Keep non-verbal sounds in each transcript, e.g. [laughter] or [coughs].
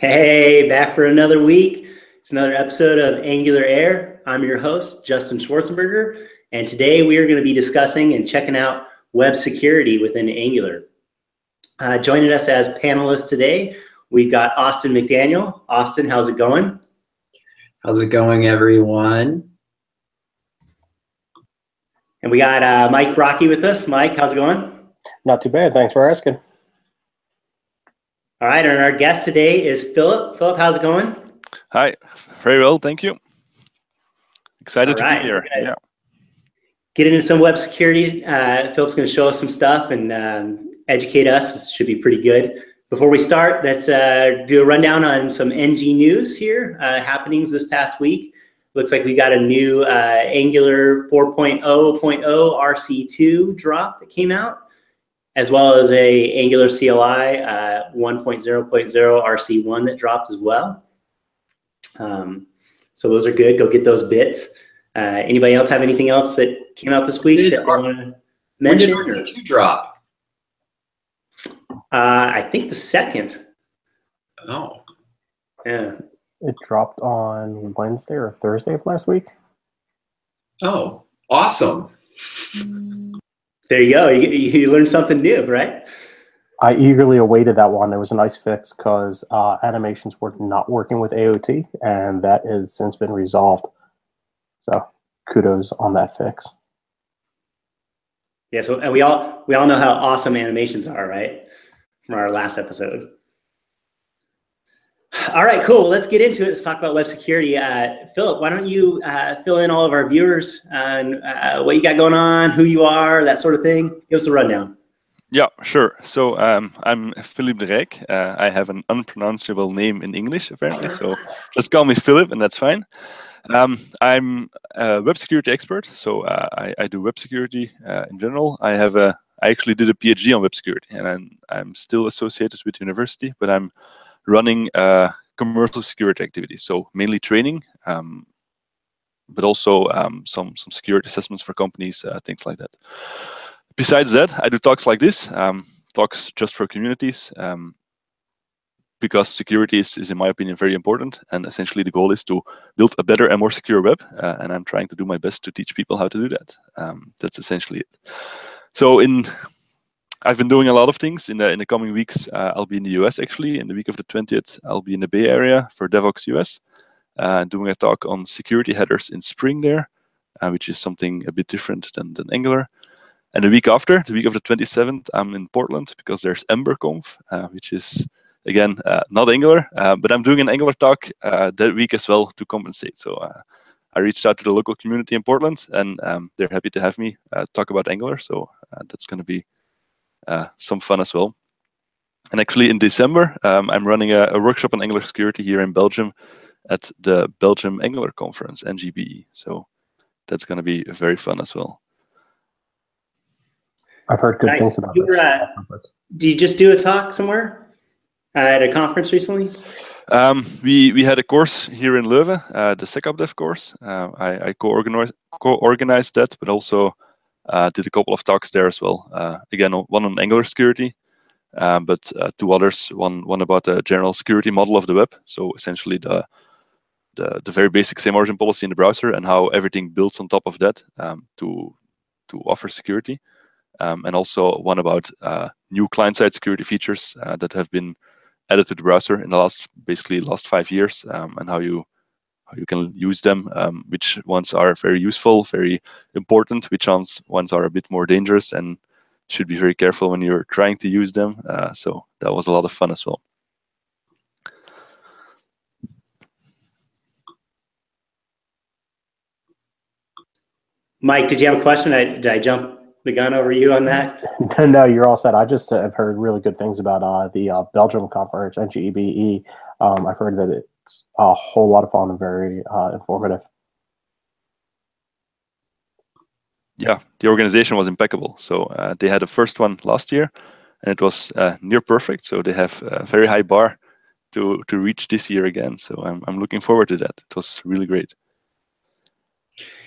Hey, back for another week. It's another episode of Angular Air. I'm your host, Justin Schwarzenberger, and today we are going to be discussing and checking out web security within Angular. Uh, joining us as panelists today, we've got Austin McDaniel. Austin, how's it going? How's it going, everyone? And we got uh, Mike Brocchi with us. Mike, how's it going? Not too bad. Thanks for asking. All right, and our guest today is Philip. Philip, how's it going? Hi, very well, thank you. Excited All right, to be here. Yeah. Get into some web security. Uh, Philip's going to show us some stuff and um, educate us. This should be pretty good. Before we start, let's uh, do a rundown on some NG news here, uh, happenings this past week. Looks like we got a new uh, Angular 4.0.0 RC2 drop that came out, as well as a Angular CLI uh, 1.0.0 RC1 that dropped as well. Um, so those are good. Go get those bits. Uh, anybody else have anything else that came out this week Did that R- want to When did mention? RC2 drop? Uh, I think the second. Oh, Yeah. It dropped on Wednesday or Thursday of last week. oh, awesome. There you go. You, you learned something new, right? I eagerly awaited that one. It was a nice fix because uh, animations were not working with AOT, and that has since been resolved. So kudos on that fix. Yeah. So, and we all we all know how awesome animations are, right? From our last episode. All right, cool. Well, let's get into it. Let's talk about web security. Uh, Philip, why don't you uh, fill in all of our viewers on uh, what you got going on, who you are, that sort of thing? Give us a rundown. Yeah, sure. So um, I'm Philip De Ryck. Uh, I have an unpronounceable name in English, apparently. So [laughs] just call me Philip, and that's fine. Um, I'm a web security expert. So uh, I, I do web security uh, in general. I have a I actually did a PhD on web security, and I'm I'm still associated with university, but I'm running uh, commercial security activities. So mainly training, um, but also um, some some security assessments for companies, uh, things like that. Besides that, I do talks like this, um, talks just for communities, um, because security is, is, in my opinion, very important. And essentially, the goal is to build a better and more secure web. Uh, and I'm trying to do my best to teach people how to do that. Um, that's essentially it. So in I've been doing a lot of things in the in the coming weeks. Uh, I'll be in the US actually. In the week of the 20th, I'll be in the Bay Area for Devoxx US, uh, doing a talk on security headers in Spring there, uh, which is something a bit different than, than Angular. And the week after, the week of the 27th, I'm in Portland because there's EmberConf, uh, which is again uh, not Angular, uh, but I'm doing an Angular talk uh, that week as well to compensate. So I reached out to the local community in Portland, and um, they're happy to have me talk about Angular. So that's going to be some fun as well. And actually, in December, um, I'm running a, a, workshop on Angular security here in Belgium at the Belgium Angular Conference, NGBE. So that's going to be very fun as well. I've heard good Nice. things about You were, this. uh, Did you just do a talk somewhere uh, at a conference recently? Um, we we had a course here in Leuven, uh, the SecAppDev course. Uh, I, I co-organized co-organized that, but also uh, did a couple of talks there as well. Uh, again, one on Angular security, um, but uh, two others. One one about the general security model of the web. So essentially the the, the very basic same origin policy in the browser and how everything builds on top of that um, to to offer security. Um, and also one about uh, new client-side security features uh, that have been added to the browser in the last basically last five years um, and how you you can use them um, which ones are very useful very important which ones ones are a bit more dangerous and should be very careful when you're trying to use them uh, so that was a lot of fun as well Mike, did you have a question? I, did I jump the gun over you on that? [laughs] no, you're all set. I just have heard really good things about uh, the uh, Belgium conference, NGBE. Um, I've heard that it's a whole lot of fun and very uh, informative. yeah the organization was impeccable. So uh, they had the first one last year and it was uh, near perfect. So they have a very high bar to to reach this year again. So i'm, I'm looking forward to that. It was really great.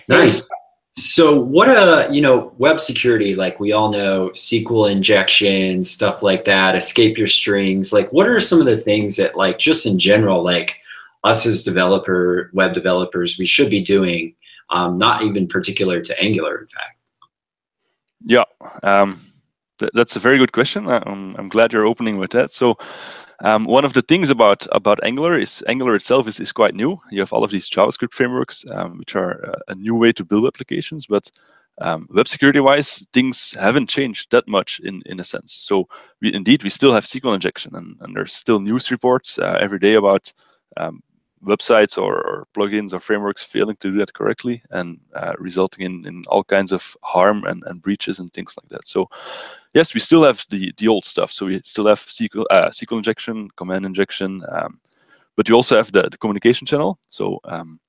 Nice. So what a you know web security like we all know SQL injection stuff like that escape your strings. Like what are some of the things that like just in general like us as developer web developers we should be doing um, not even particular to Angular in fact. Yeah, um, th- that's a very good question. I'm, I'm glad you're opening with that. So um, one of the things about about Angular is Angular itself is, is quite new. You have all of these JavaScript frameworks, um, which are uh, a new way to build applications, but um, web security wise, things haven't changed that much in, in a sense. So we indeed we still have SQL injection, and, and there's still news reports uh, every day about um, websites or, or, plugins or frameworks failing to do that correctly and uh, resulting in, in all kinds of harm and, and breaches and things like that. So yes, we still have the, the old stuff. So we still have SQL, uh, SQL injection, command injection, um, but you also have the, the communication channel. So um,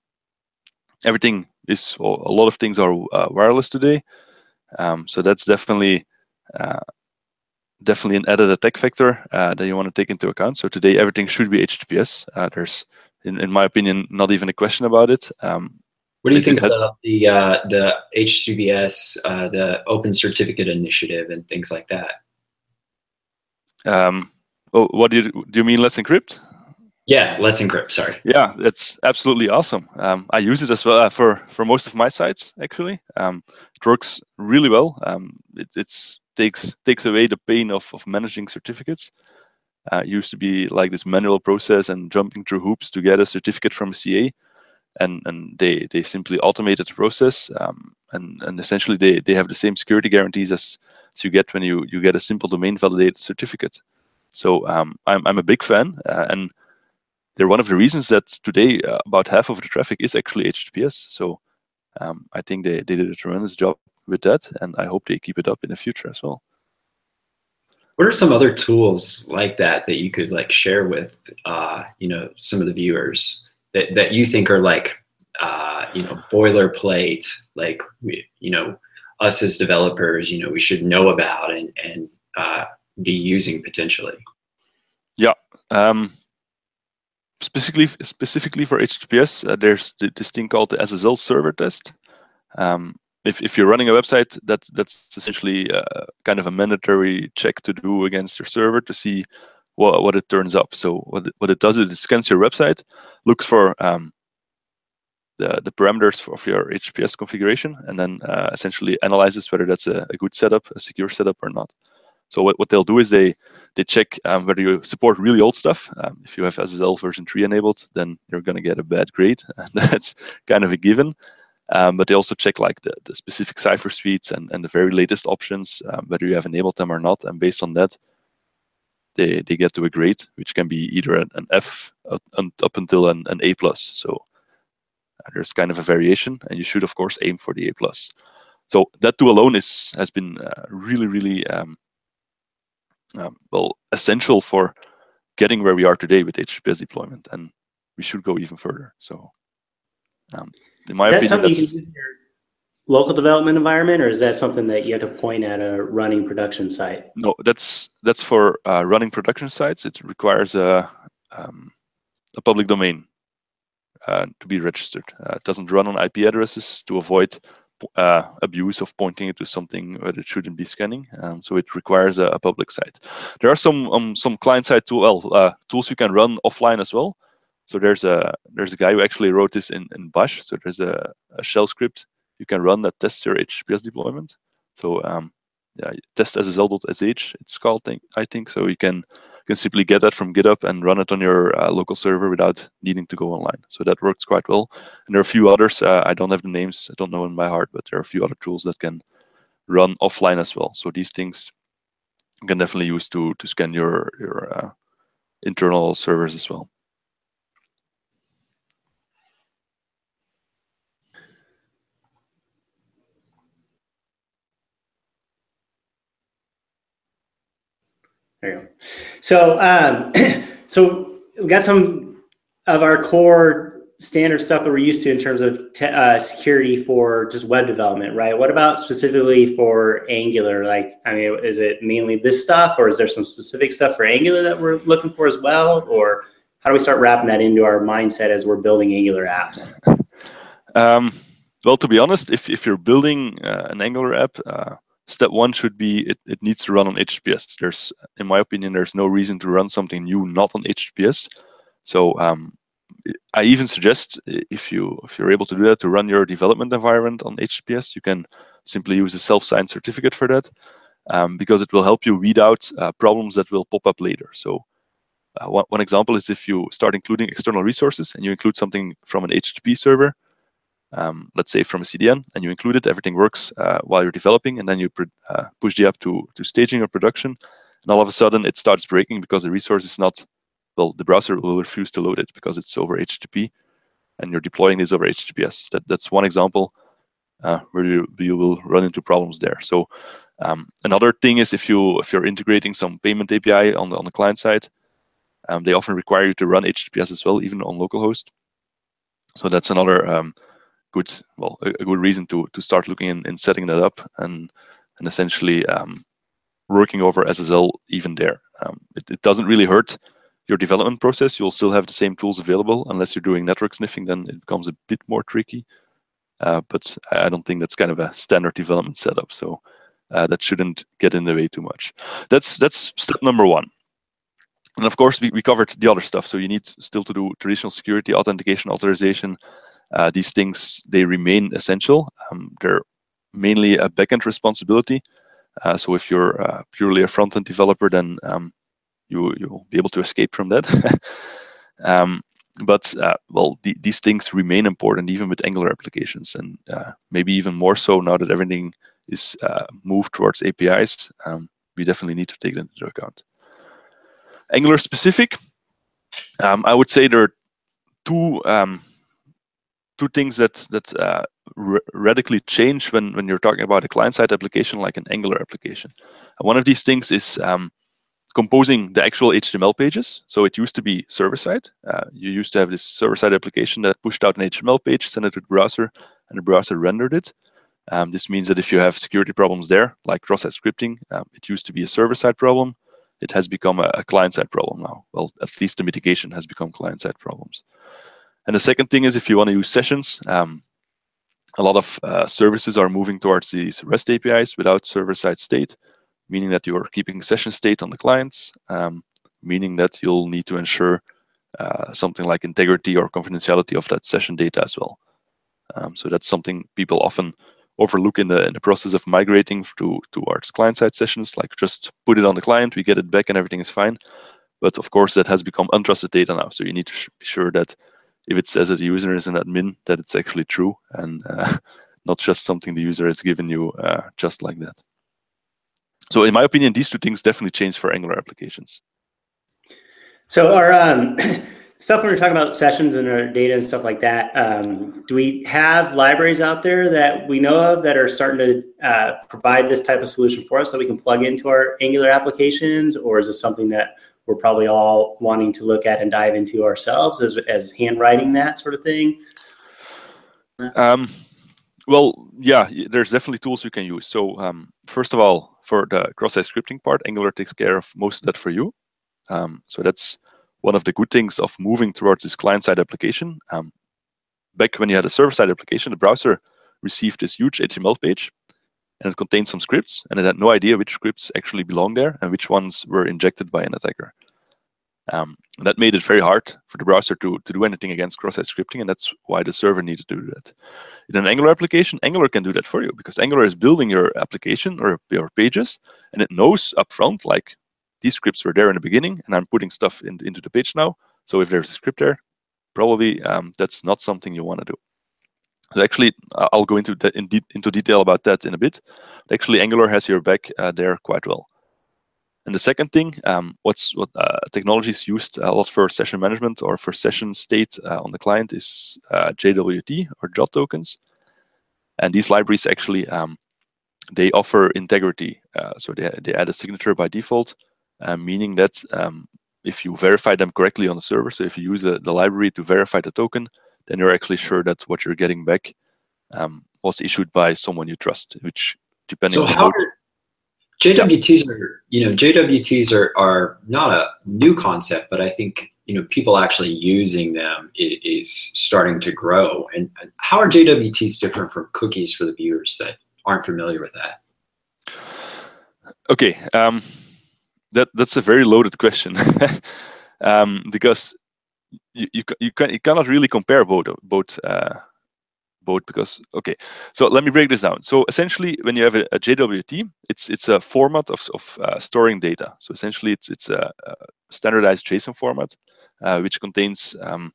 everything is, a lot of things are uh, wireless today. Um, so that's definitely uh, definitely an added attack vector uh, that you want to take into account. So today everything should be HTTPS. Uh, there's in, in my opinion, not even a question about it. Um, what do you think has, about the uh, the HTTPS, uh, the Open Certificate Initiative, and things like that? Um, oh, what do you do? You mean Let's Encrypt? Yeah, Let's Encrypt. Sorry. Yeah, it's absolutely awesome. Um, I use it as well uh, for for most of my sites. Actually, um, it works really well. Um, it it's takes takes away the pain of of managing certificates. Uh, used to be like this manual process and jumping through hoops to get a certificate from a CA, and and they they simply automated the process, um, and and essentially they they have the same security guarantees as, as you get when you you get a simple domain validated certificate. So um, I'm I'm a big fan, uh, and they're one of the reasons that today uh, about half of the traffic is actually HTTPS. So um, I think they, they did a tremendous job with that, and I hope they keep it up in the future as well. What are some other tools like that that you could like share with uh, you know some of the viewers that that you think are like uh, you know boilerplate like we, you know us as developers you know we should know about and and uh, be using potentially? Yeah. Um, specifically specifically for HTTPS, uh, there's this thing called the SSL server test. Um, if, if you're running a website, that that's essentially uh, kind of a mandatory check to do against your server to see what, what it turns up. So what it, what it does is it scans your website, looks for um, the, the parameters of your HTTPS configuration, and then uh, essentially analyzes whether that's a, a, good setup, a secure setup or not. So what, what they'll do is they they check um, whether you support really old stuff. Um, if you have SSL version 3 enabled, then you're going to get a bad grade, and [laughs] that's kind of a given. Um, but they also check like the, the specific cipher suites and, and the very latest options, um, whether you have enabled them or not. And based on that, they, they get to a grade, which can be either an, an F up, up until an, an A plus. So uh, there's kind of a variation, and you should of course aim for the A plus. So that tool alone is has been uh, really, really um, um, well essential for getting where we are today with HTTPS deployment, and we should go even further. So um, in my opinion, that's local development environment, or is that something that you have to point at a running production site? No, that's that's for uh, running production sites. It requires a um, a public domain uh, to be registered. Uh, it doesn't run on IP addresses to avoid uh, abuse of pointing it to something that it shouldn't be scanning. Um, so it requires a, a, public site. There are some um, some client side tool, uh, tools you can run offline as well. So there's a there's a guy who actually wrote this in, in Bash. So there's a, a shell script you can run that tests your HTTPS deployment. So um, yeah, testssl.sh it's called I think. So you can you can simply get that from GitHub and run it on your uh, local server without needing to go online. So that works quite well. And there are a few others. Uh, I don't have the names. I don't know in my heart, but there are a few other tools that can run offline as well. So these things you can definitely use to to scan your your uh, internal servers as well. There you go. So, um, [clears throat] so we got some of our core standard stuff that we're used to in terms of te- uh, security for just web development, right? What about specifically for Angular? Like, I mean, is it mainly this stuff, or is there some specific stuff for Angular that we're looking for as well, or how do we start wrapping that into our mindset as we're building Angular apps? Um, well, to be honest, if, if you're building uh, an Angular app, uh, step one should be it, it needs to run on HTTPS. There's, in my opinion, there's no reason to run something new not on HTTPS. So um, I even suggest if you if you're able to do that to run your development environment on HTTPS, you can simply use a self-signed certificate for that um, because it will help you weed out uh, problems that will pop up later. So uh, one, one example is if you start including external resources and you include something from an HTTP server, um, let's say from a CDN, and you include it, everything works uh, while you're developing, and then you uh, push the app to, to staging or production, and all of a sudden it starts breaking because the resource is not, well, the browser will refuse to load it because it's over HTTP, and you're deploying this over HTTPS. That, that's one example uh, where you, you will run into problems there. So um, another thing is if you if you're integrating some payment API on the on the client side, um, they often require you to run HTTPS as well, even on localhost. So that's another um, good well a, a, good reason to to start looking in, in setting that up and and essentially um, working over SSL even there. Um, it, it doesn't really hurt your development process. You'll still have the same tools available unless you're doing network sniffing. Then it becomes a bit more tricky. Uh, but I don't think that's kind of a standard development setup. So uh, that shouldn't get in the way too much. That's that's step number one. And of course, we, we covered the other stuff. So you need still to do traditional security, authentication, authorization. Uh, these things, they remain essential. Um, they're mainly a backend responsibility. Uh, so if you're uh, purely a front-end developer, then um, you, you'll be able to escape from that. [laughs] um, but uh, well, the, these things remain important even with Angular applications, and uh, maybe even more so now that everything is uh, moved towards APIs. Um, we definitely need to take that into account. Angular specific, um, I would say there are two um, two things that that uh, radically change when when you're talking about a client-side application like an Angular application. And one of these things is um, composing the actual HTML pages. So it used to be server-side. Uh, you used to have this server-side application that pushed out an HTML page, sent it to the browser, and the browser rendered it. Um, this means that if you have security problems there, like cross-site scripting, um, it used to be a server-side problem. It has become a, a client-side problem now. Well, at least the mitigation has become client-side problems. And the second thing is if you want to use sessions, um, a lot of uh, services are moving towards these REST APIs without server-side state meaning that you're keeping session state on the clients, um, meaning that you'll need to ensure uh, something like integrity or confidentiality of that session data as well. Um, so that's something people often overlook in the in the process of migrating to towards client-side sessions. Like just put it on the client, we get it back, and everything is fine. But of course, that has become untrusted data now. So you need to be sure that if it says that the user is an admin, that it's actually true and uh, [laughs] not just something the user has given you uh, just like that. So in my opinion, these two things definitely change for Angular applications. So our um, [coughs] stuff when we're talking about sessions and our data and stuff like that, um, do we have libraries out there that we know of that are starting to uh, provide this type of solution for us that we can plug into our Angular applications, or is this something that we're probably all wanting to look at and dive into ourselves as, as handwriting that sort of thing? Um, well, yeah, there's definitely tools you can use. So um, first of all, for the cross-site scripting part, Angular takes care of most of that for you. Um, so that's one of the good things of moving towards this client-side application. Um, back when you had a server-side application, the browser received this huge HTML page, and it contained some scripts, and it had no idea which scripts actually belong there and which ones were injected by an attacker. Um, that made it very hard for the browser to, to do anything against cross-site scripting, and that's why the server needed to do that. In an Angular application, Angular can do that for you because Angular is building your application or your pages, and it knows upfront, like, these scripts were there in the beginning, and I'm putting stuff in, into the page now. So if there's a script there, probably um, that's not something you want to do. Actually, I'll go into in de into detail about that in a bit. Actually, Angular has your back uh, there quite well. And the second thing, um, what's what uh, technology is used a lot for session management or for session state uh, on the client is uh, JWT or JWT tokens. And these libraries actually um, they offer integrity. Uh, so they, they add a signature by default, uh, meaning that um, if you verify them correctly on the server, so if you use the, the library to verify the token, then you're actually sure that what you're getting back um, was issued by someone you trust, which depending so on how are, JWTs are, you know, JWTs are, are not a new concept, but I think, you know, people actually using them is, starting to grow. And how are JWTs different from cookies for the viewers that aren't familiar with that? Okay, um, that that's a very loaded question [laughs] um, because you, you, can, you cannot really compare both both uh, both because okay. So let me break this down. So essentially when you have a, a jwt it's it's a format of, of uh, storing data. So essentially it's it's a, a standardized json format uh, which contains um,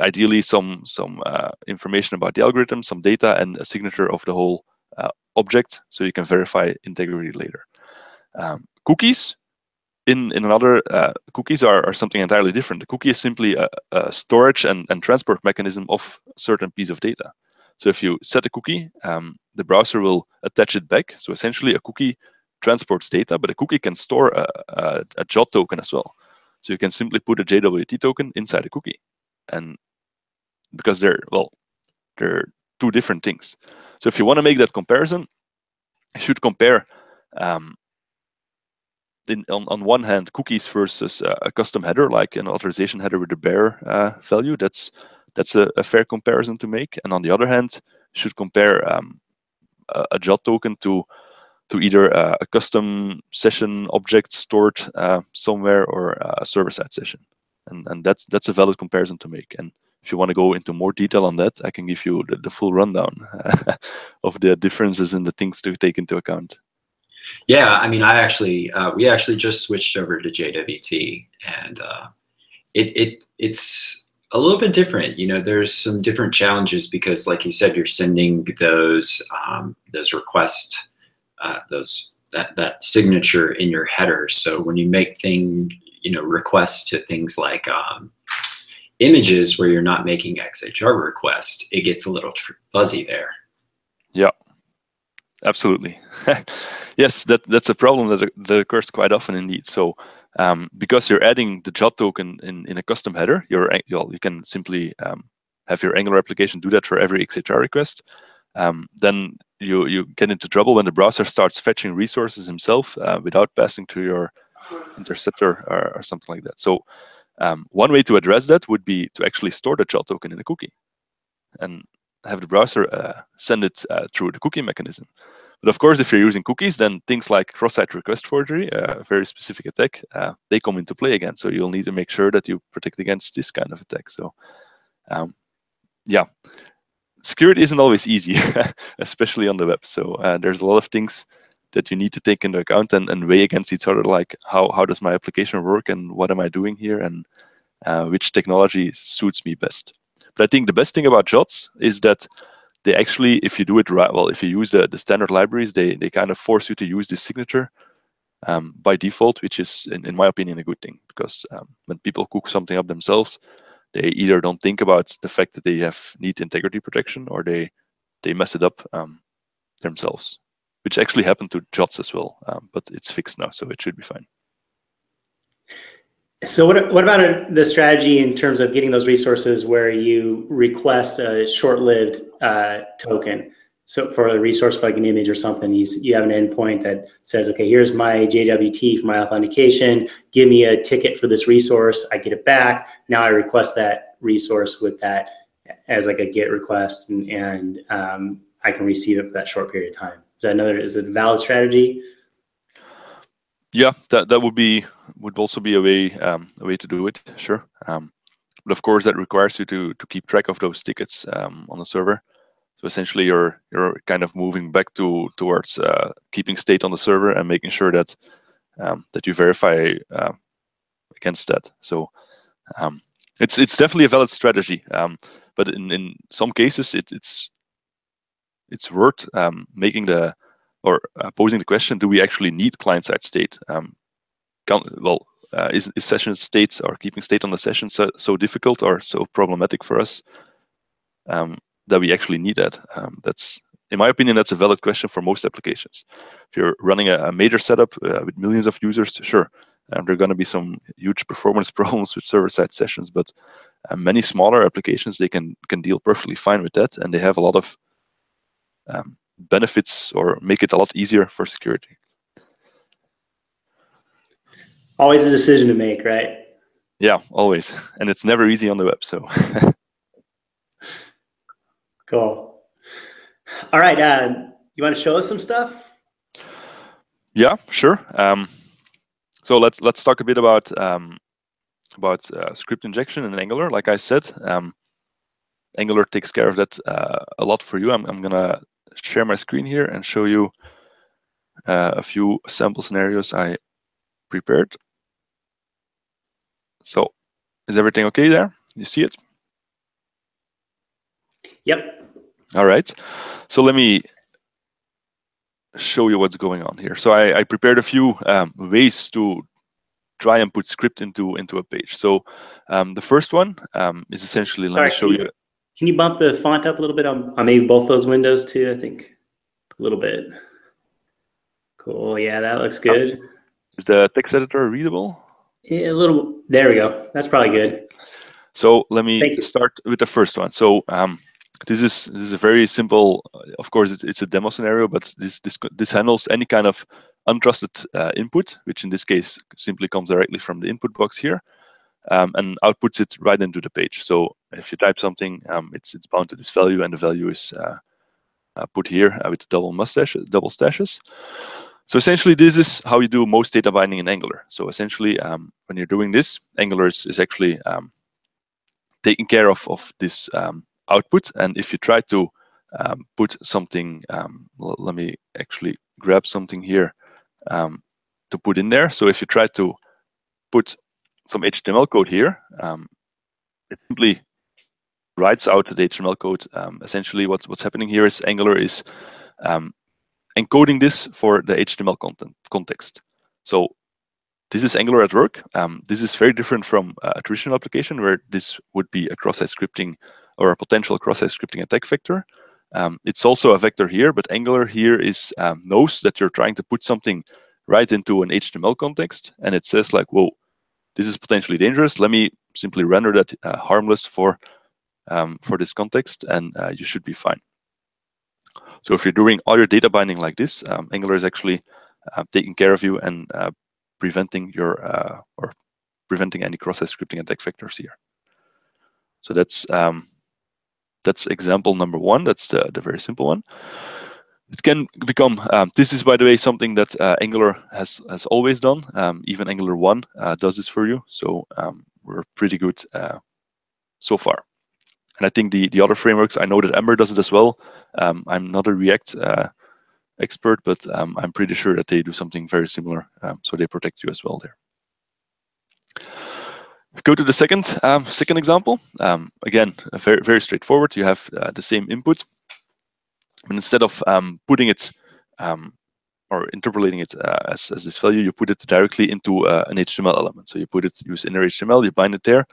ideally some some uh, information about the algorithm some data and a signature of the whole uh, object so you can verify integrity later. Um, cookies in in another uh, cookies are, are something entirely different. The cookie is simply a, a, storage and, and transport mechanism of certain piece of data. So if you set a cookie, um, the browser will attach it back. So essentially, a cookie transports data, but a cookie can store a, a, a JWT token as well. So you can simply put a JWT token inside a cookie, and because they're well, they're two different things. So if you want to make that comparison, you should compare um, in, on, on one hand, cookies versus uh, a custom header, like an authorization header with a bare uh, value, that's that's a, a, fair comparison to make. And on the other hand, should compare um, a, a JWT token to to either a, a custom session object stored uh, somewhere or a server-side session. And, and that's that's a valid comparison to make. And if you want to go into more detail on that, I can give you the, the full rundown [laughs] of the differences and the things to take into account. Yeah, I mean, I actually uh, we actually just switched over to JWT, and uh, it it it's a little bit different. You know, there's some different challenges because, like you said, you're sending those um, those requests, uh, those that that signature in your header. So when you make thing, you know, requests to things like um, images where you're not making XHR requests, it gets a little fuzzy there. Yeah, absolutely. [laughs] yes, that that's a problem that, that occurs quite often indeed. So um, because you're adding the JWT token in, in a custom header, you're, you can simply um, have your Angular application do that for every XHR request. Um, then you you get into trouble when the browser starts fetching resources himself uh, without passing to your interceptor or, or something like that. So um, one way to address that would be to actually store the JWT token in a cookie and have the browser uh, send it uh, through the cookie mechanism. But of course, if you're using cookies, then things like cross-site request forgery, uh, a very specific attack, uh, they come into play again. So you'll need to make sure that you protect against this kind of attack. So, um, yeah, security isn't always easy, [laughs] especially on the web. So uh, there's a lot of things that you need to take into account and, and weigh against each other, like how, how does my application work and what am I doing here and uh, which technology suits me best. But I think the best thing about JOTS is that they actually, if you do it right, well, if you use the, the standard libraries, they, they kind of force you to use this signature um, by default, which is, in, in my opinion, a good thing because um, when people cook something up themselves, they either don't think about the fact that they have need integrity protection or they they mess it up um, themselves, which actually happened to Jots as well, um, but it's fixed now, so it should be fine. So what, what about the strategy in terms of getting those resources where you request a short-lived uh, token? So for a resource like an image or something, you, you have an endpoint that says, okay, here's my JWT for my authentication. Give me a ticket for this resource. I get it back. Now I request that resource with that as like a GET request, and, and um, I can receive it for that short period of time. Is that another? Is it a valid strategy? Yeah, that that would be would also be a way um, a way to do it. Sure, um, but of course that requires you to to keep track of those tickets um, on the server. So essentially, you're you're kind of moving back to towards uh, keeping state on the server and making sure that um, that you verify uh, against that. So um, it's it's definitely a valid strategy, but in in some cases it, it's it's worth making the or uh, posing the question: Do we actually need client-side state? Um, well, uh, is, is session state or keeping state on the session so, so difficult or so problematic for us um, that we actually need that? Um, that's, in my opinion, that's a valid question for most applications. If you're running a, a major setup uh, with millions of users, sure, um, there are going to be some huge performance [laughs] problems with server-side sessions, but uh, many smaller applications they can can deal perfectly fine with that, and they have a lot of um, benefits or make it a lot easier for security. Always a decision to make, right? Yeah, always, and it's never easy on the web. So. [laughs] cool. All right, uh, you want to show us some stuff? Yeah, sure. Um, so let's let's talk a bit about um, about uh, script injection in Angular. Like I said, um, Angular takes care of that uh, a lot for you. I'm I'm gonna share my screen here and show you uh, a few sample scenarios I prepared. So, is everything okay there? You see it? Yep. All right. So let me show you what's going on here. So I, I prepared a few um, ways to try and put script into into a page. So um, the first one um, is essentially let All me right, show can you. Can you bump the font up a little bit on, on maybe both those windows too? I think a little bit. Cool. Yeah, that looks good. Is the text editor readable? Yeah, a little. There we go. That's probably good. So let me start with the first one. So um, this is this is a very simple. Of course, it's, it's a demo scenario, but this this this handles any kind of untrusted uh, input, which in this case simply comes directly from the input box here, um, and outputs it right into the page. So if you type something, um, it's it's bound to this value, and the value is uh, uh, put here uh, with double mustache, double stashes. So essentially, this is how you do most data binding in Angular. So essentially, um, when you're doing this, Angular is, is actually um, taking care of, of this um, output. And if you try to um, put something, um, let me actually grab something here um, to put in there. So if you try to put some HTML code here, it simply writes out the HTML code. essentially, what's, what's happening here is Angular is encoding this for the HTML content context. So this is Angular at work. Um, this is very different from a traditional application where this would be a cross-site scripting or a potential cross-site scripting attack vector. Um, it's also a vector here, but Angular here is um, knows that you're trying to put something right into an HTML context, and it says like, "Whoa, this is potentially dangerous. Let me simply render that uh, harmless for um, for this context, and uh, you should be fine." So if you're doing all your data binding like this, um, Angular is actually uh, taking care of you and uh, preventing your uh, or preventing any cross-site scripting attack vectors here. So that's um, that's example number one. That's the, the very simple one. It can become. Um, this is, by the way, something that uh, Angular has has always done. Um, even Angular one uh, does this for you. So um, we're pretty good uh, so far. And I think the, the other frameworks, I know that Ember does it as well. Um, I'm not a React uh, expert, but um, I'm pretty sure that they do something very similar. Um, so they protect you as well there. Go to the second um, second example. Um, again, very very straightforward. You have uh, the same input, And instead of um, putting it or interpolating it uh, as, as this value, you put it directly into uh, an HTML element. So you put it, use inner HTML, you bind it there.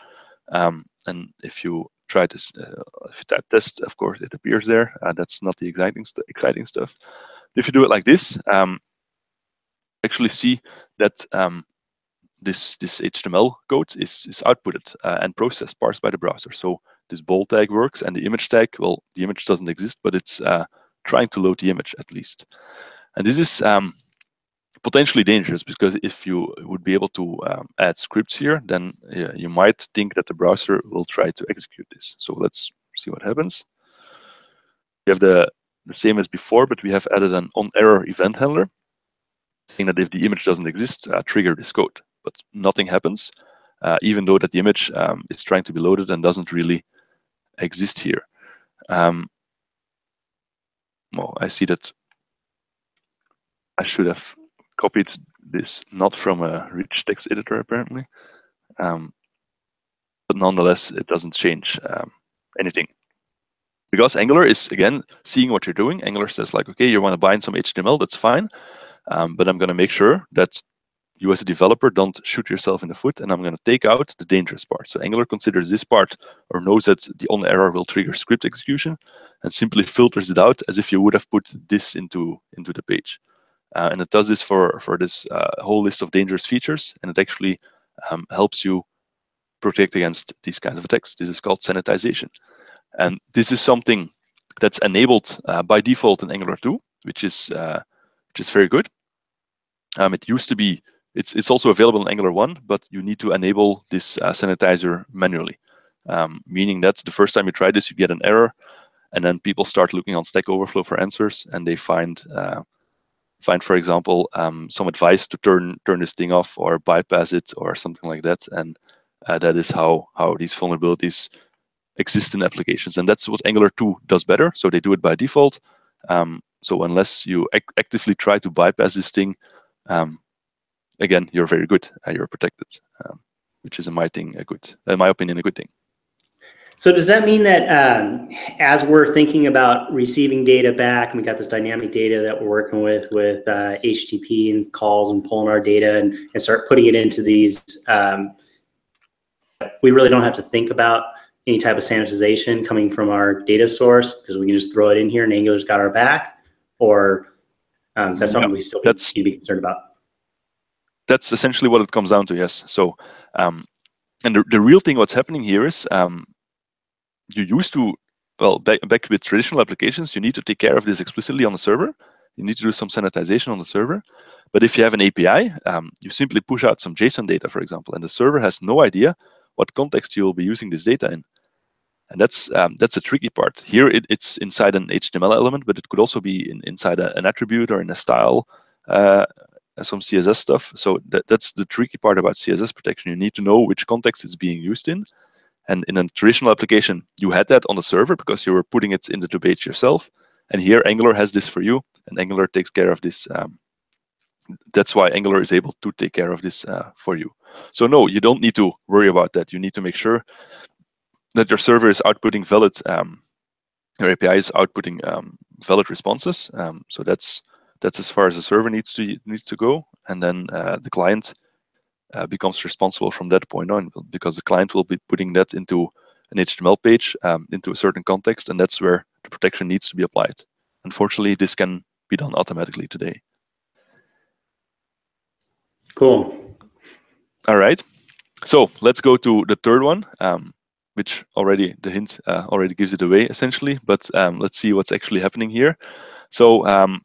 And if you try to uh, type test, of course, it appears there. Uh, that's not the exciting st exciting stuff. If you do it like this, um, actually see that um, this this HTML code is is outputted uh, and processed, parsed by the browser. So this bold tag works, and the image tag, well, the image doesn't exist, but it's uh, trying to load the image at least. And this is um, potentially dangerous because if you would be able to um, add scripts here, then uh, you might think that the browser will try to execute this. So let's see what happens. We have the, the same as before, but we have added an on-error event handler saying that if the image doesn't exist, uh, trigger this code. But nothing happens, uh, even though that the image um, is trying to be loaded and doesn't really exist here. Um, well, I see that I should have copied this not from a rich text editor apparently, um, but nonetheless it doesn't change um, anything. Because Angular is again seeing what you're doing. Angular says like, okay, you want to bind some HTML, that's fine, um, but I'm going to make sure that you as a developer don't shoot yourself in the foot, and I'm going to take out the dangerous part. So Angular considers this part or knows that the on error will trigger script execution, and simply filters it out as if you would have put this into into the page. Uh, and it does this for, for this uh, whole list of dangerous features, and it actually um, helps you protect against these kinds of attacks. This is called sanitization. And this is something that's enabled uh, by default in Angular 2, which is, uh, which is very good. Um, it used to be it's it's also available in Angular one, but you need to enable this uh, sanitizer manually, um, meaning that the first time you try this, you get an error, and then people start looking on Stack Overflow for answers, and they find uh, find, for example, um, some advice to turn turn this thing off or bypass it or something like that, and uh, that is how how these vulnerabilities exist in applications, and that's what Angular 2 does better. So they do it by default. Um, so unless you ac actively try to bypass this thing, um, again, you're very good. Uh, you're protected, um, which is, in my thing, a good, in my opinion, a good thing. So does that mean that um, as we're thinking about receiving data back, and we got this dynamic data that we're working with with uh, HTTP and calls and pulling our data and, and start putting it into these, um, we really don't have to think about any type of sanitization coming from our data source because we can just throw it in here and Angular's got our back? Or um, is that something we still that's, need to be concerned about? That's essentially what it comes down to, yes. So, um, and the, the real thing what's happening here is um, you used to, well, back, back with traditional applications, you need to take care of this explicitly on the server. You need to do some sanitization on the server. But if you have an API, um, you simply push out some JSON data, for example, and the server has no idea what context you will be using this data in. And that's um, that's a tricky part. Here it, it's inside an HTML element, but it could also be in, inside a, an attribute or in a style, uh, some CSS stuff. So that, that's the tricky part about XSS protection. You need to know which context it's being used in. And in a traditional application, you had that on the server because you were putting it in the page yourself. And here Angular has this for you, and Angular takes care of this. Um, that's why Angular is able to take care of this uh, for you. So no, you don't need to worry about that. You need to make sure that your server is outputting valid, um, your API is outputting um, valid responses. Um, so that's that's as far as the server needs to needs to go, and then uh, the client uh, becomes responsible from that point on because the client will be putting that into an HTML page um, into a certain context, and that's where the protection needs to be applied. Unfortunately, this can be done automatically today. Cool. All right. So let's go to the third one, um, which already the hint uh, already gives it away essentially. But um, let's see what's actually happening here. So um,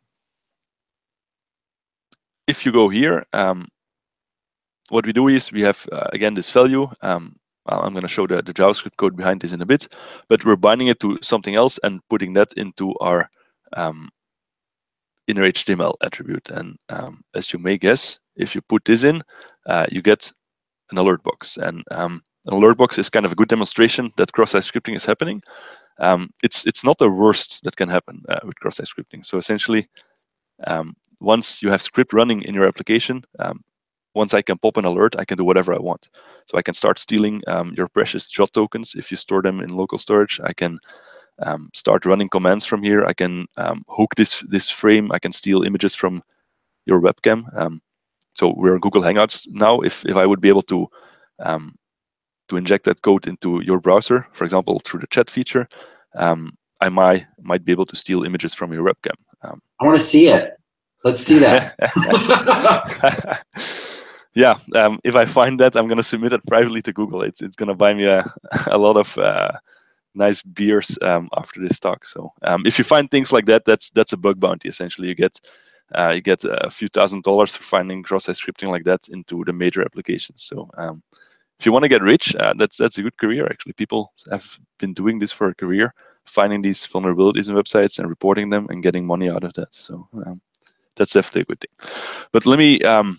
if you go here, um, what we do is we have, uh, again, this value. Um, I'm going to show the, the JavaScript code behind this in a bit, but we're binding it to something else and putting that into our um, inner HTML attribute. And um, as you may guess, if you put this in, uh, you get an alert box. And um, an alert box is kind of a good demonstration that cross-site scripting is happening. Um, it's it's not the worst that can happen uh, with cross-site scripting. So essentially, um, once you have script running in your application, um, once I can pop an alert, I can do whatever I want. So I can start stealing um, your precious JWT tokens if you store them in local storage. I can um, start running commands from here. I can um, hook this this frame. I can steal images from your webcam. Um, so we're on Google Hangouts now. If if I would be able to um, to inject that code into your browser, for example, through the chat feature, um, I might might be able to steal images from your webcam. I want to see it. Let's see that. [laughs] [laughs] [laughs] yeah, um, if I find that, I'm gonna submit it privately to Google. It's it's gonna buy me a, a lot of uh, nice beers um, after this talk. So um, if you find things like that, that's that's a bug bounty. Essentially, you get uh, you get a few thousand dollars for finding cross-site scripting like that into the major applications. So um, if you want to get rich, uh, that's that's a good career. Actually, people have been doing this for a career, finding these vulnerabilities in websites and reporting them and getting money out of that. So um, that's definitely a good thing. But let me um,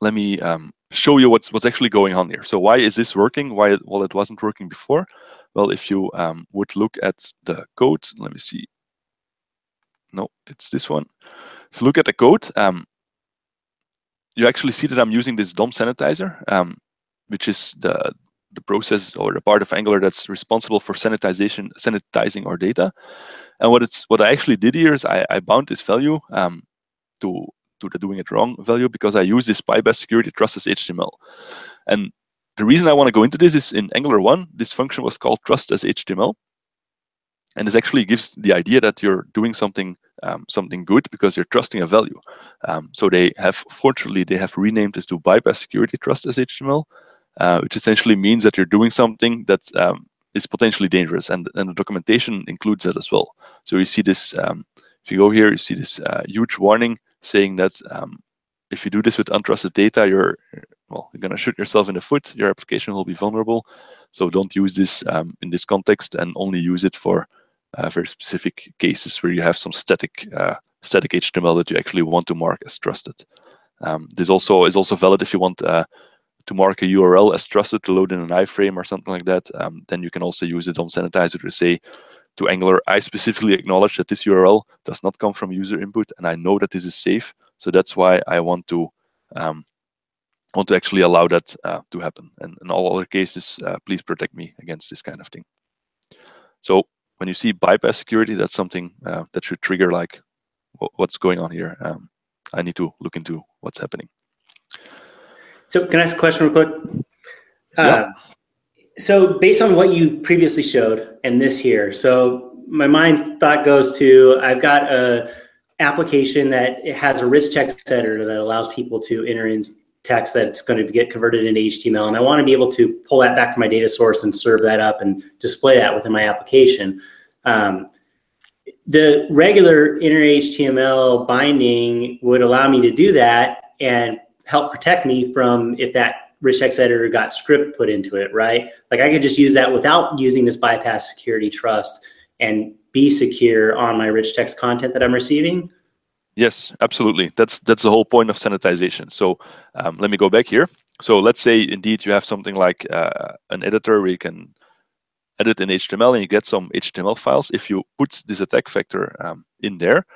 let me um, show you what's what's actually going on here. So why is this working? Why well it wasn't working before? Well, if you um, would look at the code, let me see. No, it's this one. If you look at the code, um, you actually see that I'm using this DOM sanitizer, um, which is the the process or the part of Angular that's responsible for sanitization, sanitizing our data. And what it's what I actually did here is I, I bound this value um, to to the doing it wrong value because I use this bypass security trust as HTML. And the reason I want to go into this is in Angular 1, this function was called trust as HTML. And this actually gives the idea that you're doing something um, something good because you're trusting a value. Um, so they have, fortunately, they have renamed this to bypass security trust as HTML, uh, which essentially means that you're doing something that um, is potentially dangerous. And, and the documentation includes that as well. So you see this, um, if you go here, you see this uh, huge warning saying that um, if you do this with untrusted data, you're well, you're gonna shoot yourself in the foot. Your application will be vulnerable. So don't use this um, in this context, and only use it for uh, very specific cases where you have some static uh, static HTML that you actually want to mark as trusted. Um, this also is also valid if you want uh, to mark a URL as trusted to load in an iframe or something like that. Um, then you can also use it on Sanitizer to say to Angular, I specifically acknowledge that this URL does not come from user input, and I know that this is safe. So that's why I want to um, want to actually allow that uh, to happen. And in all other cases, uh, please protect me against this kind of thing. So when you see bypass security, that's something uh, that should trigger like, what's going on here? Um, I need to look into what's happening. So can I ask a question real quick? Yeah. So based on what you previously showed and this here, so my mind thought goes to I've got a application that it has a rich text editor that allows people to enter in text that's going to get converted into HTML, and I want to be able to pull that back from my data source and serve that up and display that within my application. Um, the regular inner HTML binding would allow me to do that and help protect me from if that rich text editor got script put into it, right? Like I could just use that without using this bypass security trust and be secure on my rich text content that I'm receiving. Yes, absolutely. That's that's the whole point of sanitization. So um, let me go back here. So let's say indeed you have something like uh, an editor where you can edit in HTML and you get some HTML files. If you put this attack vector um, in there,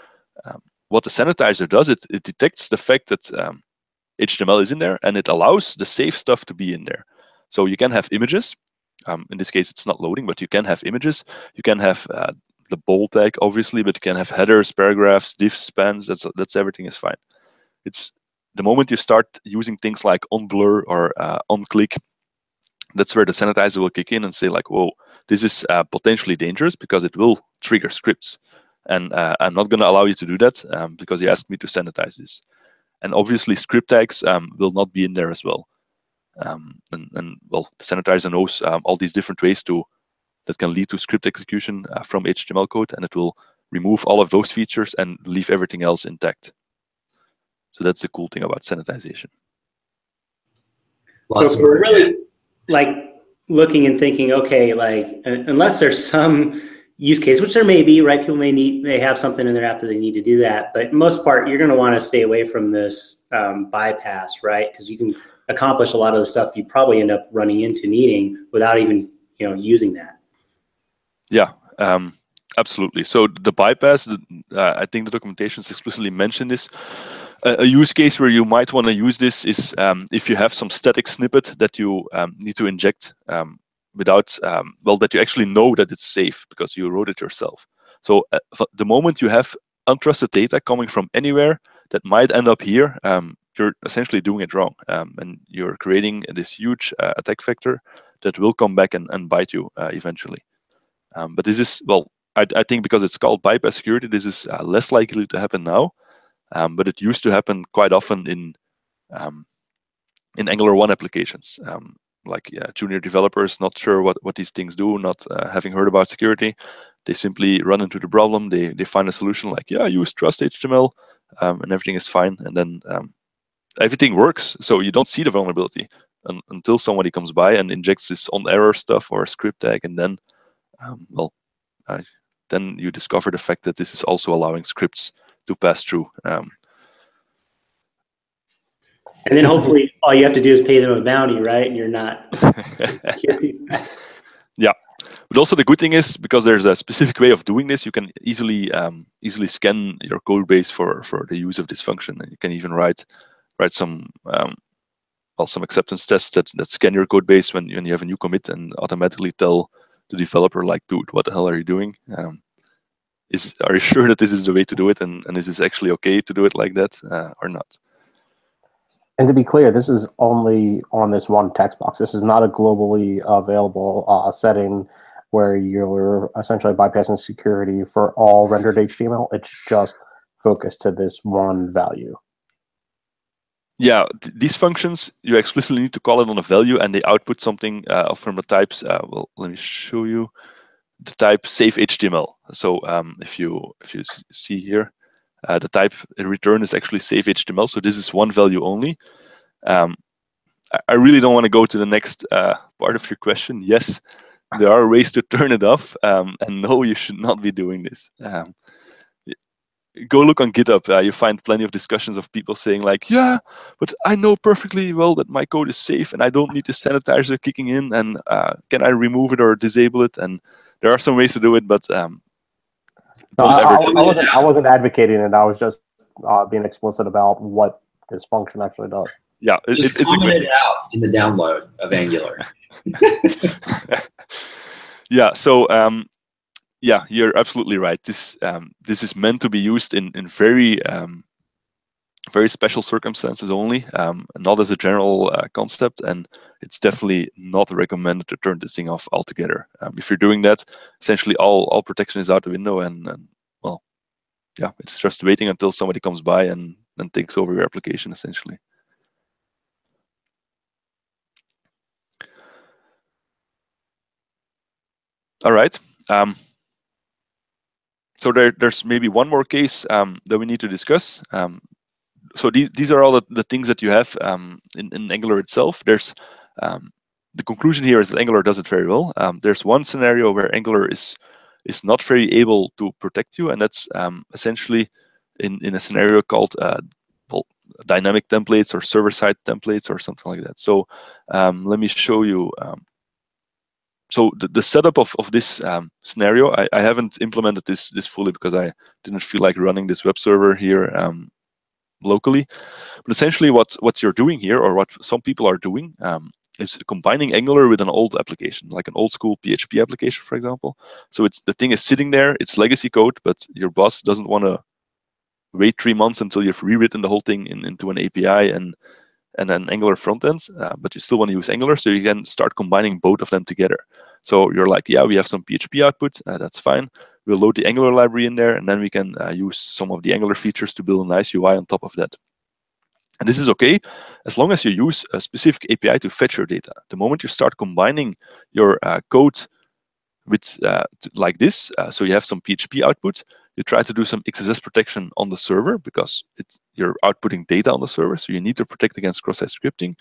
um, what the sanitizer does, it, it detects the fact that um, HTML is in there and it allows the safe stuff to be in there. So you can have images. Um, in this case, it's not loading, but you can have images. You can have uh, the bold tag, obviously, but you can have headers, paragraphs, divs, spans. That's that's everything is fine. It's the moment you start using things like on blur or uh, on click, that's where the sanitizer will kick in and say like, whoa, this is uh, potentially dangerous because it will trigger scripts. And uh, I'm not going to allow you to do that um, because you asked me to sanitize this. And obviously, script tags um, will not be in there as well. Um, and, and, well, the sanitizer knows um, all these different ways to that can lead to script execution uh, from HTML code, and it will remove all of those features and leave everything else intact. So that's the cool thing about sanitization. Lots so we're really like looking and thinking, okay, like unless there's some use case, which there may be, right? People may need, may have something in their app that they need to do that. But most part, you're going to want to stay away from this um, bypass, right? Because you can accomplish a lot of the stuff you probably end up running into needing without even, you know, using that. Yeah, um, absolutely. So the bypass, uh, I think the documentation explicitly mentioned this. a use case where you might want to use this is um, if you have some static snippet that you um, need to inject um, without um, well that you actually know that it's safe because you wrote it yourself. So uh, the moment you have untrusted data coming from anywhere that might end up here um, you're essentially doing it wrong um, and you're creating this huge uh, attack vector that will come back and, and bite you uh, eventually. Um, but this is well I, I, think because it's called bypass security this is uh, less likely to happen now um, but it used to happen quite often in um, in Angular 1 applications like yeah, junior developers not sure what, what these things do, not uh, having heard about security. They simply run into the problem. They, they find a solution like, yeah, use trust HTML um, and everything is fine. And then um, everything works. So you don't see the vulnerability un- until somebody comes by and injects this on error stuff or a script tag. And then, um, well, uh, then you discover the fact that this is also allowing scripts to pass through. Um, and then hopefully all you have to do is pay them a bounty, right? And you're not. [laughs] yeah, but also the good thing is because there's a specific way of doing this, you can easily um, easily scan your code base for for the use of this function, and you can even write write some um, well some acceptance tests that that scan your code base when when you have a new commit and automatically tell the developer like, dude, what the hell are you doing? Um, is are you [laughs] sure that this is the way to do it, and and is this actually okay to do it like that uh, or not? And to be clear, this is only on this one text box. This is not a globally available uh, setting where you're essentially bypassing security for all rendered HTML. It's just focused to this one value. Yeah, th these functions, you explicitly need to call it on a value and they output something uh, from the types. Uh, well, let me show you the type safe HTML. So um, if you if you see here, Uh, the type return is actually safe HTML, so this is one value only. Um, I, really don't want to go to the next uh, part of your question. Yes, there are ways to turn it off, um, and no, you should not be doing this. Um, go look on GitHub. Uh, you find plenty of discussions of people saying like, "Yeah, but I know perfectly well that my code is safe and I don't need the sanitizer kicking in. And uh, can I remove it or disable it?" And there are some ways to do it, but um, no, I, I, I, wasn't. I wasn't advocating it. I was just uh, being explicit about what this function actually does. Yeah, it, just it, comment it out in the download of Angular. [laughs] yeah. So um, yeah, you're absolutely right. This um, this is meant to be used in in very um, very special circumstances only, um, not as a general uh, concept, and it's definitely not recommended to turn this thing off altogether. Um, if you're doing that, essentially all all protection is out the window, and, and well, yeah, it's just waiting until somebody comes by and and takes over your application essentially. All right. Um, so there, there's maybe one more case um, that we need to discuss. Um, so these, these are all the, the things that you have um, in, in Angular itself. There's um, the conclusion here is that Angular does it very well. Um, there's one scenario where Angular is is not very able to protect you, and that's um, essentially in, in a scenario called uh, well, dynamic templates or server-side templates or something like that. So let me show you so the, the setup of, of this um, scenario, I, I haven't implemented this this fully because I didn't feel like running this web server here um, locally. But essentially, what what you're doing here, or what some people are doing, um, is combining Angular with an old application, like an old school PHP application, for example. So it's the thing is sitting there, it's legacy code, but your boss doesn't want to wait three months until you've rewritten the whole thing in, into an API and and an Angular front end, uh, but you still want to use Angular, so you can start combining both of them together. So you're like, yeah, we have some PHP output, uh, that's fine. We'll load the Angular library in there, and then we can uh, use some of the Angular features to build a nice UI on top of that. And this is okay as long as you use a specific API to fetch your data. The moment you start combining your uh, code with uh, like this, uh, so you have some PHP output, you try to do some XSS protection on the server because you're outputting data on the server, so you need to protect against cross-site scripting.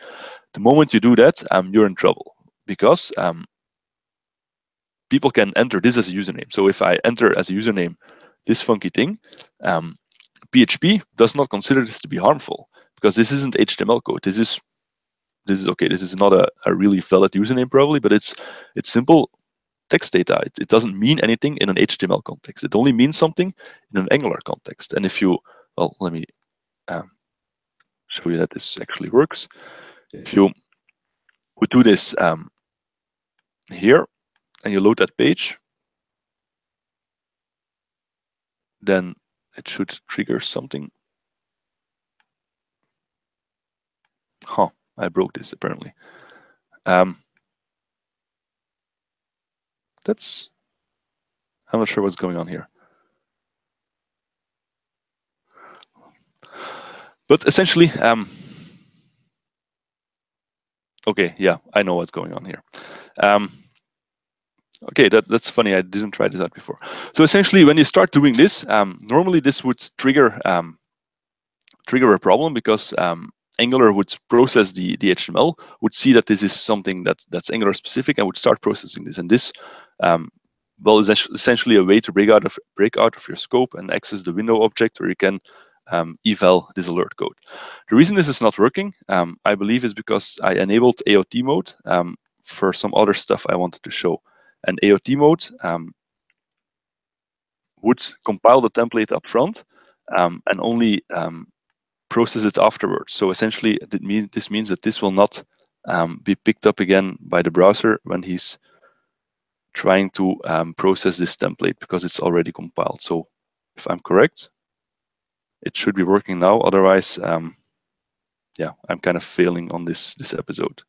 The moment you do that, um, you're in trouble because um, people can enter this as a username. So if I enter as a username this funky thing, um, PHP does not consider this to be harmful because this isn't HTML code. This is this is okay. This is not a, a really valid username probably, but it's it's simple text data. It, it doesn't mean anything in an HTML context. It only means something in an Angular context. And if you, well, let me um, show you that this actually works. If you would do this um, here and you load that page, then it should trigger something. Huh, I broke this apparently. Um, that's, I'm not sure what's going on here. But essentially, um, okay, yeah, I know what's going on here. Um, okay, that, that's funny. I didn't try this out before. So essentially, when you start doing this, um, normally this would trigger um, trigger a problem because um, Angular would process the, the HTML, would see that this is something that, that's Angular specific and would start processing this. And this um, well, is essentially a way to break out of break out of your scope and access the window object where you can um, eval this alert code. The reason this is not working, um, I believe, is because I enabled AOT mode for some other stuff I wanted to show. And AOT mode um, would compile the template up front um, and only um, process it afterwards. So essentially, this means that this will not be picked up again by the browser when he's trying to um, process this template because it's already compiled. So if I'm correct, it should be working now. Otherwise, um, yeah, I'm kind of failing on this this episode.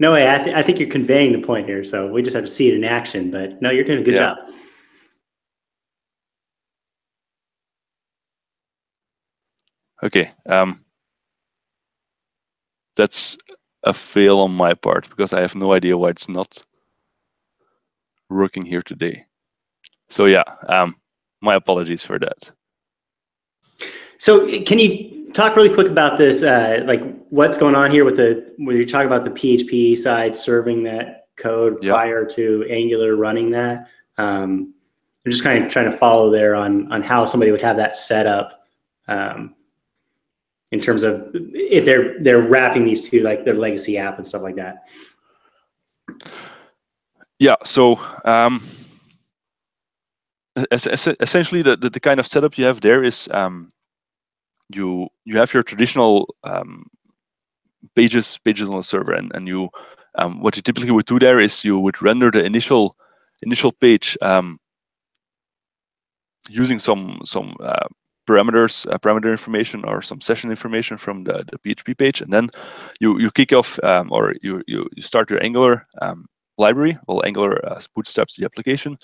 No way. I, th- I think you're conveying the point here. So we just have to see it in action. But no, you're doing a good yeah. job. Okay. Um, that's a fail on my part because I have no idea why it's not working here today. So yeah, um, my apologies for that. So can you talk really quick about this, uh, like what's going on here with the, when you talk about the PHP side serving that code Yep. prior to Angular running that? Um, I'm just kind of trying to follow there on, on how somebody would have that set up. Um, in terms of if they're, they're wrapping these two, like their legacy app and stuff like that. Yeah. So um, es- es- essentially, the, the the kind of setup you have there is um, you you have your traditional um, pages pages on the server, and and you um, what you typically would do there is you would render the initial initial page um, using some some uh, parameters, uh, parameter information, or some session information from the, the PHP page, and then you you kick off um, or you, you you start your Angular um, library. Well, Angular uh, bootstraps the application,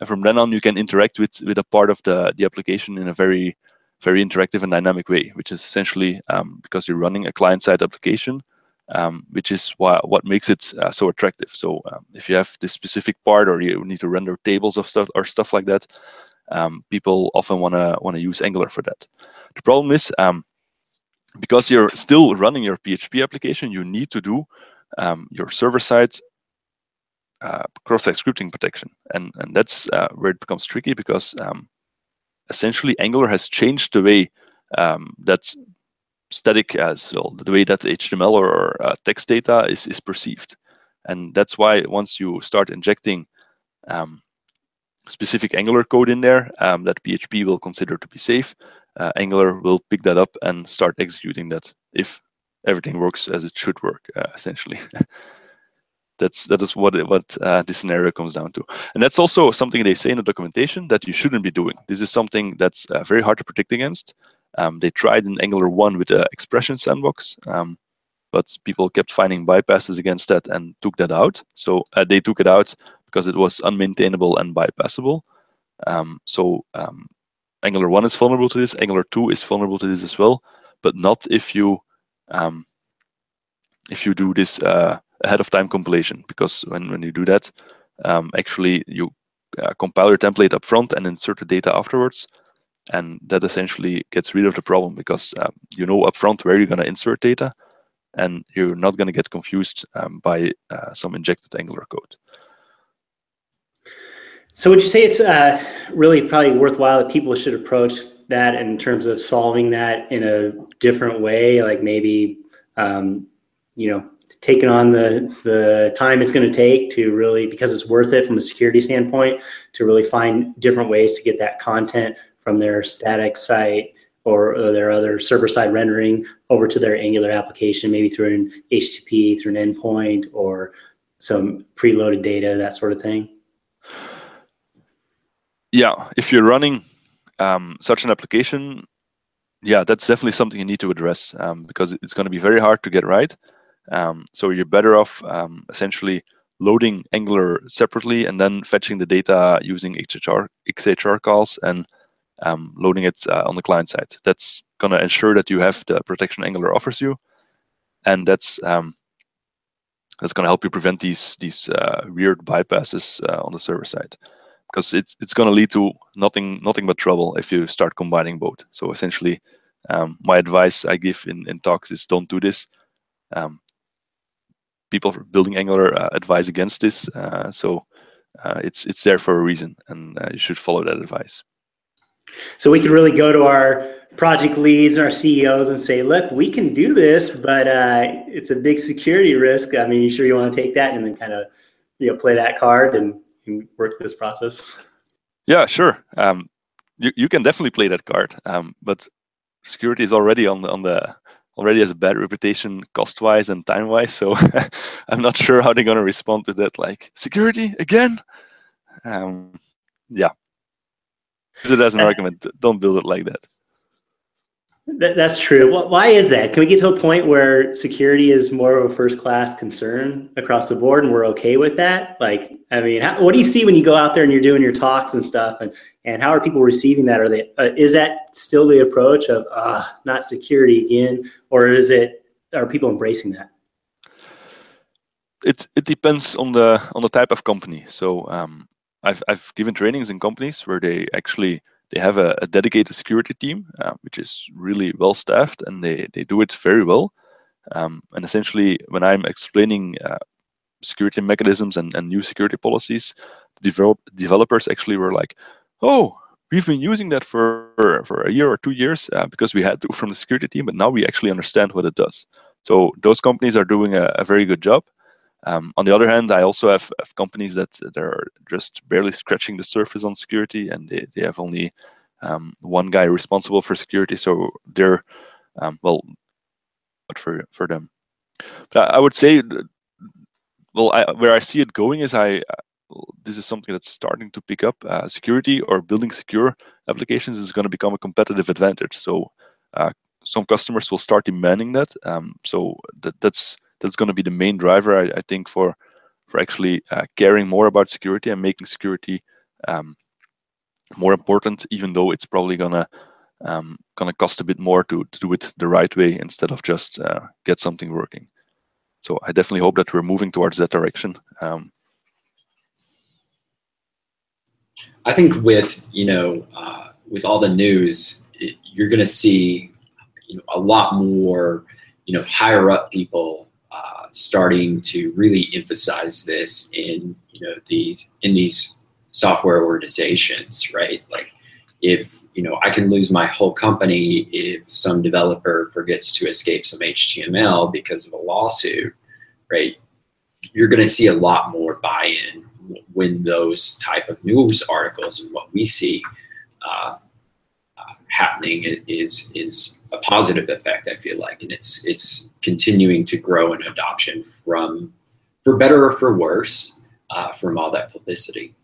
and from then on you can interact with with a part of the the application in a very very interactive and dynamic way, which is essentially um, because you're running a client-side application, um, which is why, what makes it uh, so attractive. So um, if you have this specific part, or you need to render tables of stuff or stuff like that, um, people often want to want to use Angular for that. The problem is um, because you're still running your PHP application, you need to do um, your server-side uh, cross-site scripting protection, and and that's uh, where it becomes tricky because essentially Angular has changed the way um, that static as well, the way that HTML or uh, text data is is perceived, and that's why once you start injecting um, specific Angular code in there um, that PHP will consider to be safe, uh, Angular will pick that up and start executing that if everything works as it should work, uh, essentially. [laughs] that's that is what what uh, this scenario comes down to, and that's also something they say in the documentation that you shouldn't be doing. This is something that's uh, very hard to predict against. Um, they tried in Angular one with the expression sandbox, um, but people kept finding bypasses against that and took that out. So uh, they took it out because it was unmaintainable and bypassable. Um, so um, Angular 1 is vulnerable to this, Angular 2 is vulnerable to this as well, but not if you um, if you do this uh, ahead of time compilation, because when, when you do that, um, actually you uh, compile your template up front and insert the data afterwards, and that essentially gets rid of the problem because um, you know upfront where you're going to insert data, and you're not going to get confused um, by uh, some injected Angular code. So would you say it's uh, really probably worthwhile that people should approach that in terms of solving that in a different way, like maybe um, you know taking on the the time it's going to take to really because it's worth it from a security standpoint to really find different ways to get that content from their static site or, or their other server side rendering over to their Angular application, maybe through an HTTP, through an endpoint, or some preloaded data, that sort of thing. yeah, if you're running um, such an application, yeah, that's definitely something you need to address um, because it's going to be very hard to get right. Um, so you're better off um, essentially loading Angular separately and then fetching the data using XHR, XHR calls and um, loading it uh, on the client side. That's going to ensure that you have the protection Angular offers you, and that's um, that's going to help you prevent these these uh, weird bypasses uh, on the server side because it's it's going to lead to nothing nothing but trouble if you start combining both. So essentially, um, my advice I give in, in talks is don't do this. Um, people building Angular uh, advise against this, uh, so uh, it's it's there for a reason, and uh, you should follow that advice. So we could really go to our project leads and our CEOs and say, look, we can do this, but uh, it's a big security risk. I mean, you sure you want to take that and then kind of you know play that card and, and work this process? Yeah, sure. Um, you you can definitely play that card, um, but security is already on the on the already has a bad reputation cost wise and time wise. So [laughs] I'm not sure how they're gonna respond to that. Like security again? Um, yeah. Use it as an argument. Don't build it like that. That, that's true. Why is that? Can we get to a point where security is more of a first class concern across the board and we're okay with that? Like, I mean, how, what do you see when you go out there and you're doing your talks and stuff? And, and how are people receiving that? Are they, uh, is that still the approach of, uh, not security again? Or is it, are people embracing that? It it depends on the on the type of company. So um, I've I've given trainings in companies where they actually they have a, a dedicated security team, uh, which is really well staffed, and they they do it very well. Um, and essentially, when I'm explaining uh, security mechanisms and, and new security policies, develop, developers actually were like, "Oh, we've been using that for for a year or two years uh, because we had to [laughs] from the security team, but now we actually understand what it does." So those companies are doing a, a very good job. Um, on the other hand, I also have, have companies that they're just barely scratching the surface on security, and they, they have only um, one guy responsible for security. So they're um, well, but for for them. But I, I would say, well, I, where I see it going is I this is something that's starting to pick up. Uh, security or building secure applications is going to become a competitive advantage. So uh, some customers will start demanding that. Um, so that, that's that's going to be the main driver, I, I think, for for actually uh, caring more about security and making security um, more important, even though it's probably gonna um, gonna cost a bit more to, to do it the right way instead of just uh, get something working. So I definitely hope that we're moving towards that direction. Um, I think with you know uh, with all the news, it, you're going to see you know, a lot more you know higher up people uh, starting to really emphasize this in you know these in these software organizations, right? Like if you know I can lose my whole company if some developer forgets to escape some HTML because of a lawsuit, right? You're going to see a lot more buy-in when those type of news articles and what we see uh, uh, happening is is a positive effect. I feel like, and it's it's continuing to grow in adoption from, for better or for worse, uh, from all that publicity.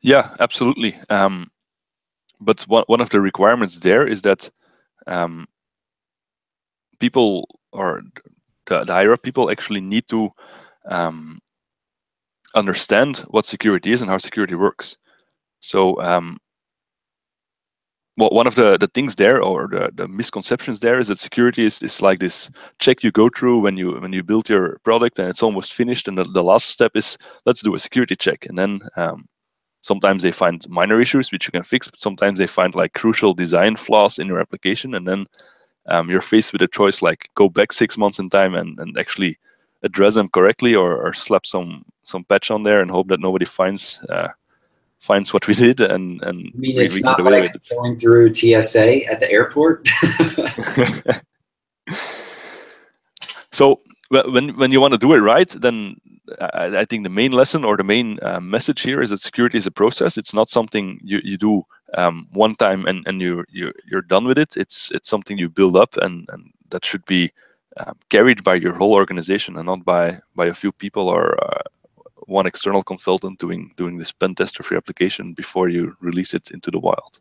Yeah, absolutely. Um, but one one of the requirements there is that um, people or the, the higher up people actually need to um, understand what security is and how security works. So, um, well, one of the, the things there or the, the misconceptions there is that security is, is like this check you go through when you when you build your product and it's almost finished and the, the last step is let's do a security check. And then um, sometimes they find minor issues which you can fix but sometimes they find like crucial design flaws in your application and then um, you're faced with a choice like go back six months in time and, and actually address them correctly or, or slap some some patch on there and hope that nobody finds uh, finds what we did and and I mean, it's we not like going through TSA at the airport. [laughs] [laughs] so when when you want to do it right, then I, I think the main lesson or the main uh, message here is that security is a process. It's not something you, you do um, one time and, and you you you're done with it. It's it's something you build up and, and that should be um, carried by your whole organization and not by by a few people or uh, one external consultant doing doing this pen test of your application before you release it into the wild.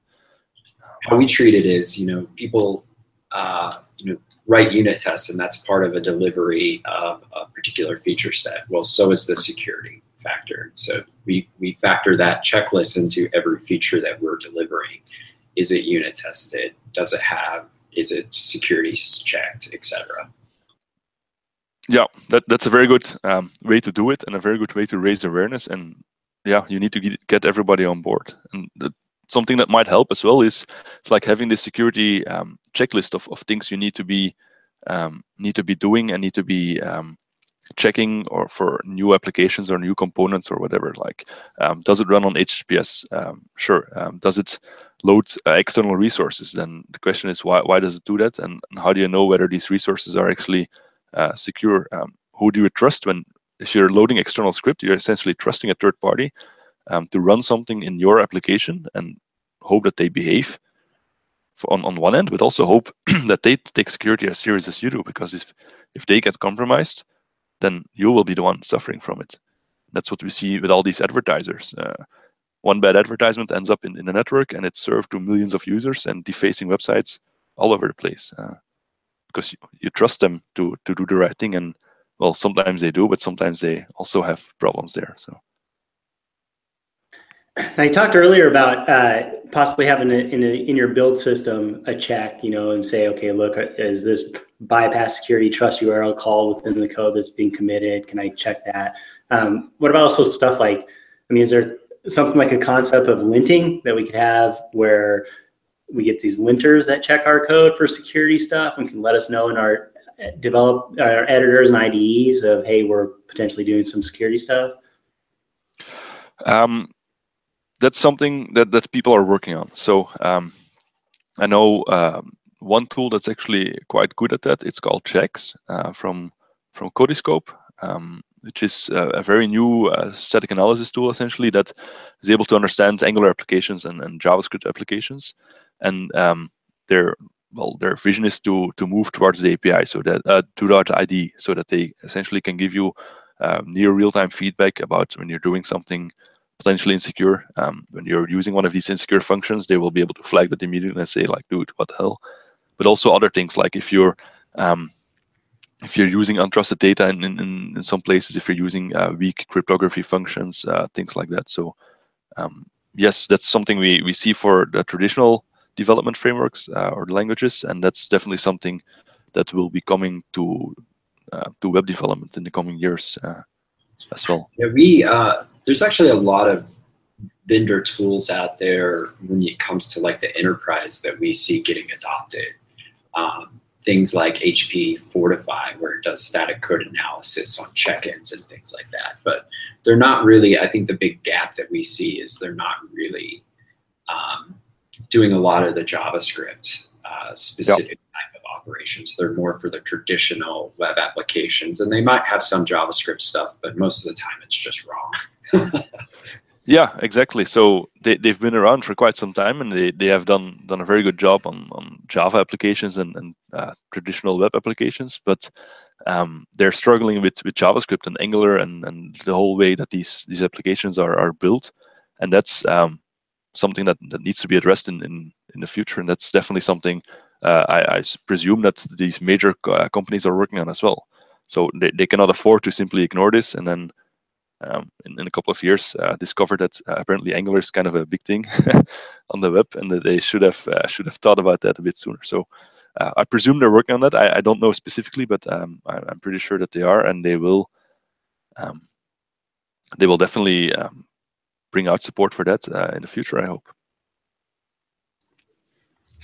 How we treat it is, you know, people, uh, you know, write unit tests, and that's part of a delivery of a particular feature set. Well, so is the security factor. So we we factor that checklist into every feature that we're delivering. Is it unit tested? Does it have? Is it security checked, etc. Yeah, that, that's a very good um, way to do it and a very good way to raise awareness. And yeah, you need to get, everybody on board. And the, something that might help as well is it's like having this security um, checklist of, of things you need to be um, need to be doing and need to be um, checking or for new applications or new components or whatever. Like, um, does it run on HTTPS? Um, sure. does it load uh, external resources? Then the question is why why does it do that? And, and how do you know whether these resources are actually uh, secure. Um, who do you trust when if you're loading external script, you're essentially trusting a third party um, to run something in your application and hope that they behave on, on one end, but also hope [clears throat] that they take security as serious as you do. Because if if they get compromised, then you will be the one suffering from it. That's what we see with all these advertisers. Uh, one bad advertisement ends up in, in the network and it's served to millions of users and defacing websites all over the place. Uh, because you, you trust them to to do the right thing and well sometimes they do but sometimes they also have problems there so I talked earlier about uh, possibly having a, in, a, in your build system a check, you know, and say, okay, look, is this bypass security trust URL call within the code that's being committed? Can I check that? Um, what about also stuff like, I mean, is there something like a concept of linting that we could have where we get these linters that check our code for security stuff and can let us know in our develop our editors and IDEs of hey, we're potentially doing some security stuff? Um, that's something that, that people are working on. So um, I know um, one tool that's actually quite good at that. It's called Checks uh, from from Codiscope, um, which is a, a very new uh, static analysis tool essentially that is able to understand Angular applications and, and JavaScript applications, and um, their well their vision is to to move towards the API so that uh, to that ID so that they essentially can give you um, near real-time feedback about when you're doing something potentially insecure. Um, when you're using one of these insecure functions, they will be able to flag that immediately and say like, dude, what the hell? But also other things like if you're um, if you're using untrusted data in, in, in some places, if you're using uh, weak cryptography functions, uh, things like that. So um, yes, that's something we, we see for the traditional development frameworks uh, or languages, and that's definitely something that will be coming to uh, to web development in the coming years uh, as well. Yeah, we uh, there's actually a lot of vendor tools out there when it comes to like the enterprise that we see getting adopted. Um, things like HP Fortify, where it does static code analysis on check-ins and things like that. But they're not really. I think the big gap that we see is they're not really um, doing a lot of the JavaScript uh, specific yep. type of operations. They're more for the traditional web applications, and they might have some JavaScript stuff, but most of the time it's just wrong. [laughs] yeah, exactly. So they, they've been around for quite some time, and they, they have done done a very good job on, on Java applications and, and uh, traditional web applications, but um, they're struggling with, with JavaScript and Angular and, and the whole way that these these applications are, are built, and that's um, something that, that needs to be addressed in, in, in the future, and that's definitely something uh, I, I, presume that these major uh, companies are working on as well. So they, they cannot afford to simply ignore this and then um, in, in, a couple of years uh, discover that uh, apparently Angular is kind of a big thing [laughs] on the web and that they should have uh, should have thought about that a bit sooner. So uh, I presume they're working on that. I, I don't know specifically, but um, I, am pretty sure that they are, and they will um, they will definitely um, bring out support for that in the future. I hope.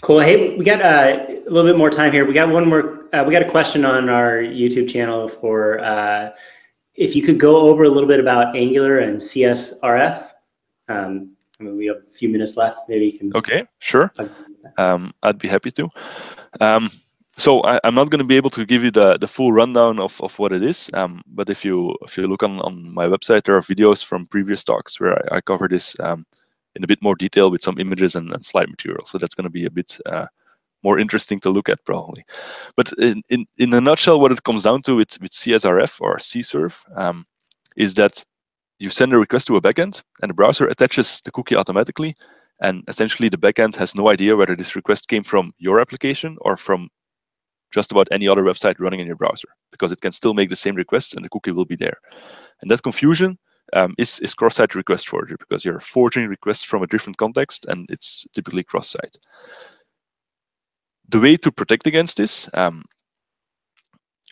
Cool. Hey, we got uh, a little bit more time here. We got one more. Uh, we got a question on our YouTube channel for uh, if you could go over a little bit about Angular and CSRF. Um, I mean, we have a few minutes left. Maybe you can. Okay, sure. Um, I'd be happy to. Um, so I, am not going to be able to give you the, the full rundown of, of what it is. Um, but if you if you look on, on my website, there are videos from previous talks where I, I cover this um, in a bit more detail with some images and, and slide material. So that's going to be a bit uh, more interesting to look at probably. But in, in, in a nutshell, what it comes down to with, with CSRF or CSRF um, is that you send a request to a backend and the browser attaches the cookie automatically. And essentially the backend has no idea whether this request came from your application or from just about any other website running in your browser because it can still make the same requests and the cookie will be there. And that confusion um, is, is cross-site request forgery because you're forging requests from a different context and it's typically cross-site. The way to protect against this, um,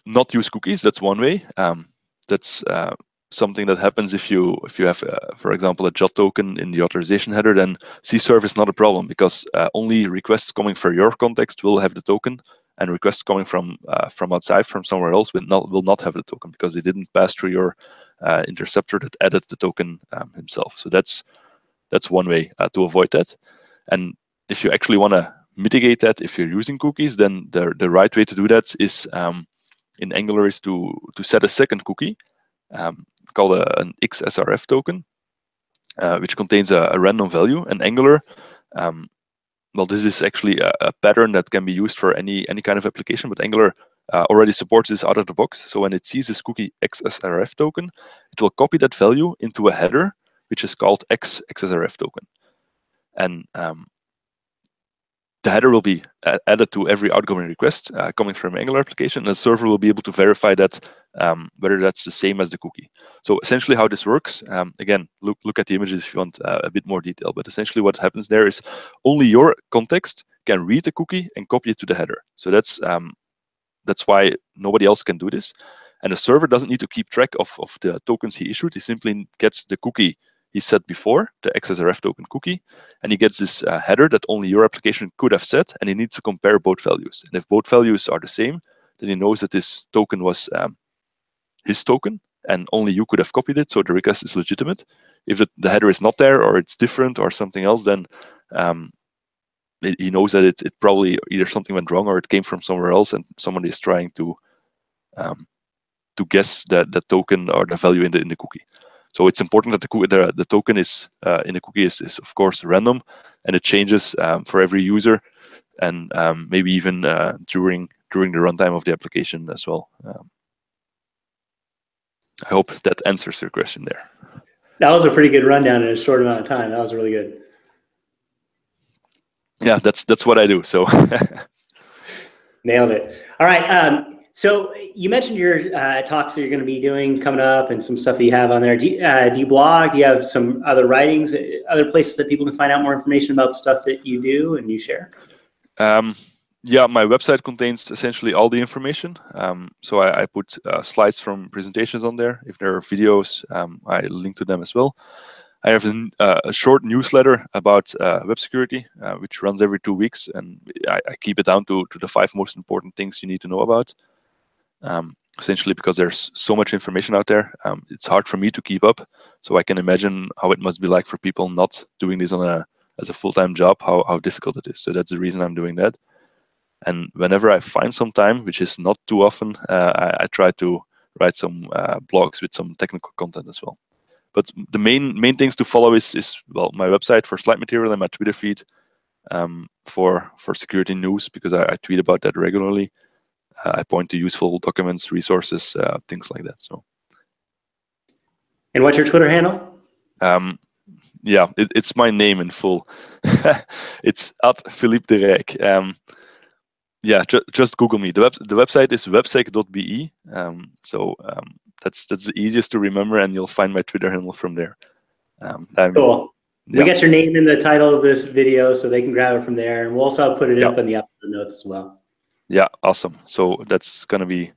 not use cookies, that's one way. Um, that's uh, something that happens if you if you have, uh, for example, a JWT token in the authorization header, then CSRF is not a problem because uh, only requests coming for your context will have the token, and requests coming from uh, from outside from somewhere else will not will not have the token because they didn't pass through your uh, interceptor that added the token um, himself. So that's that's one way uh, to avoid that. And if you actually want to mitigate that, if you're using cookies, then the the right way to do that is um, in Angular is to to set a second cookie um, called a, an XSRF token, uh, which contains a, a, random value. And Angular um, well, this is actually a, a, pattern that can be used for any any kind of application, but Angular uh, already supports this out of the box. So when it sees this cookie XSRF token, it will copy that value into a header, which is called X XSRF token. And um, the header will be added to every outgoing request uh, coming from Angular application, and the server will be able to verify that um, whether that's the same as the cookie. So essentially, how this works, um, again, look look at the images if you want uh, a bit more detail. But essentially, what happens there is only your context can read the cookie and copy it to the header. So that's um, that's why nobody else can do this, and the server doesn't need to keep track of of the tokens he issued. He simply gets the cookie he set before, the XSRF token cookie, and he gets this uh, header that only your application could have set, and he needs to compare both values. And if both values are the same, then he knows that this token was um, his token, and only you could have copied it, so the request is legitimate. If the header is not there, or it's different, or something else, then um, it, he knows that it, it probably either something went wrong or it came from somewhere else, and somebody is trying to um, to guess that the token or the value in the in the cookie. So it's important that the, the, the token is uh, in the cookie is, is, of course random and it changes um, for every user and um, maybe even uh, during during the runtime of the application as well. Um, I hope that answers your question there. That was a pretty good rundown in a short amount of time. That was really good. Yeah, that's that's what I do. So [laughs] nailed it. All right. So you mentioned your uh, talks that you're going to be doing coming up and some stuff that you have on there. Do you, uh, do you blog? Do you have some other writings, other places that people can find out more information about the stuff that you do and you share? Um, yeah, my website contains essentially all the information. Um, so I, I put uh, slides from presentations on there. If there are videos, um, I link to them as well. I have a, uh, a short newsletter about uh, web security, uh, which runs every two weeks, and I, I, keep it down to, to the five most important things you need to know about um, essentially because there's so much information out there. Um, it's hard for me to keep up. So I can imagine how it must be like for people not doing this on a as a full-time job, how, how difficult it is. So that's the reason I'm doing that. And whenever I find some time, which is not too often, uh, I, I, try to write some uh, blogs with some technical content as well. But the main main things to follow is is well my website for slide material and my Twitter feed um, for for security news because I, I tweet about that regularly. I point to useful documents, resources, uh, things like that. So. And what's your Twitter handle? Um, yeah, it, it's my name in full. [laughs] it's at Philippe De Ryck. Um, yeah, ju just Google me. The, web the website is websec.be. Um, so um, that's that's the easiest to remember, and you'll find my Twitter handle from there. Um, cool. Yeah. We got your name in the title of this video, so they can grab it from there, and we'll also put it yep. up in the episode notes as well. Yeah, awesome. So that's gonna be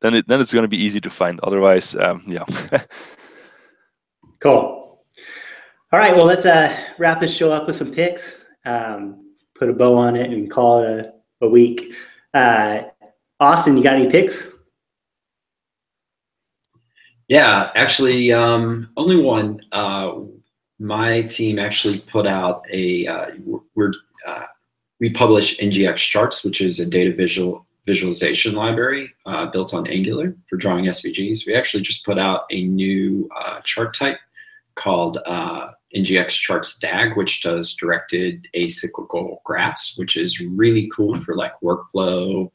then it then it's gonna be easy to find. Otherwise, um, yeah. [laughs] cool. All right. Well, let's uh, wrap this show up with some picks. Um, put a bow on it and call it a, a week. Uh, Austin, you got any picks? Yeah, actually, um, only one. Uh, my team actually put out a. Uh, we're uh, we publish NGX charts, which is a data visual visualization library uh, built on Angular for drawing SVGs. We actually just put out a new uh, chart type called uh, NGX Charts DAG, which does directed acyclical graphs, which is really cool for like workflow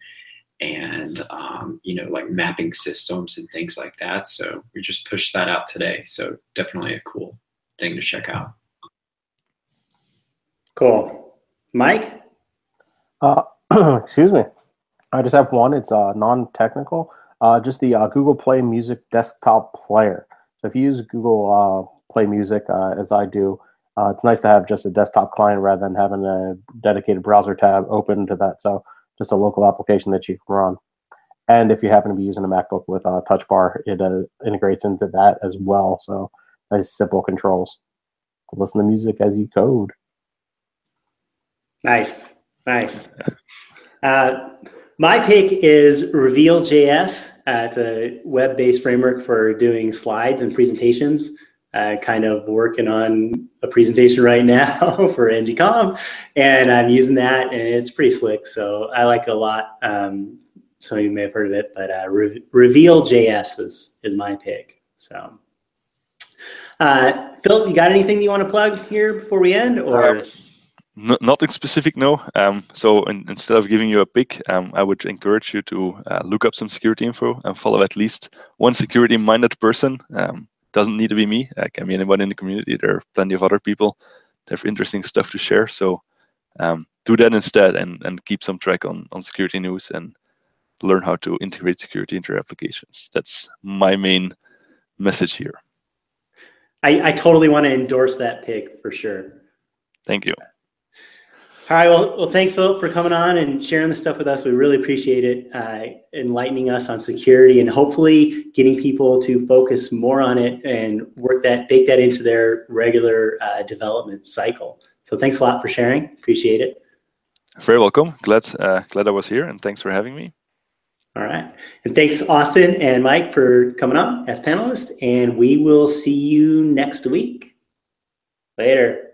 and um, you know like mapping systems and things like that. So we just pushed that out today. So definitely a cool thing to check out. Cool, Mike. Uh, [clears throat] excuse me. I just have one. It's uh, non-technical. Uh, just the uh, Google Play Music desktop player. So if you use Google uh, Play Music uh, as I do, it's nice to have just a desktop client rather than having a dedicated browser tab open to that. So just a local application that you can run. And if you happen to be using a MacBook with a touch bar, it integrates into that as well. So nice simple controls to listen to music as you code. Nice. Nice. Uh, my pick is Reveal.js. Uh, it's a web-based framework for doing slides and presentations. Uh, kind of working on a presentation right now [laughs] for ng-conf, and I'm using that, and it's pretty slick. So I like it a lot. Um, some of you may have heard of it, but uh, Re- Reveal.js is is my pick. So, uh, Philippe, you got anything you want to plug here before we end, or? Um, nothing specific, no. Um, so in, instead of giving you a pick, um, I would encourage you to uh, look up some security info and follow at least one security-minded person. Um, doesn't need to be me. It can be anyone in the community. There are plenty of other people that have interesting stuff to share. So um, do that instead and, and keep some track on, on security news and learn how to integrate security into your applications. That's my main message here. I, I totally want to endorse that pick for sure. Thank you. All right. Well, well, thanks, Philippe, for coming on and sharing the stuff with us. We really appreciate it, uh, enlightening us on security and hopefully getting people to focus more on it and work that, bake that into their regular uh, development cycle. So thanks a lot for sharing. Appreciate it. Very welcome. Glad uh, glad I was here, and thanks for having me. All right. And thanks, Austin and Mike, for coming on as panelists. And we will see you next week. Later.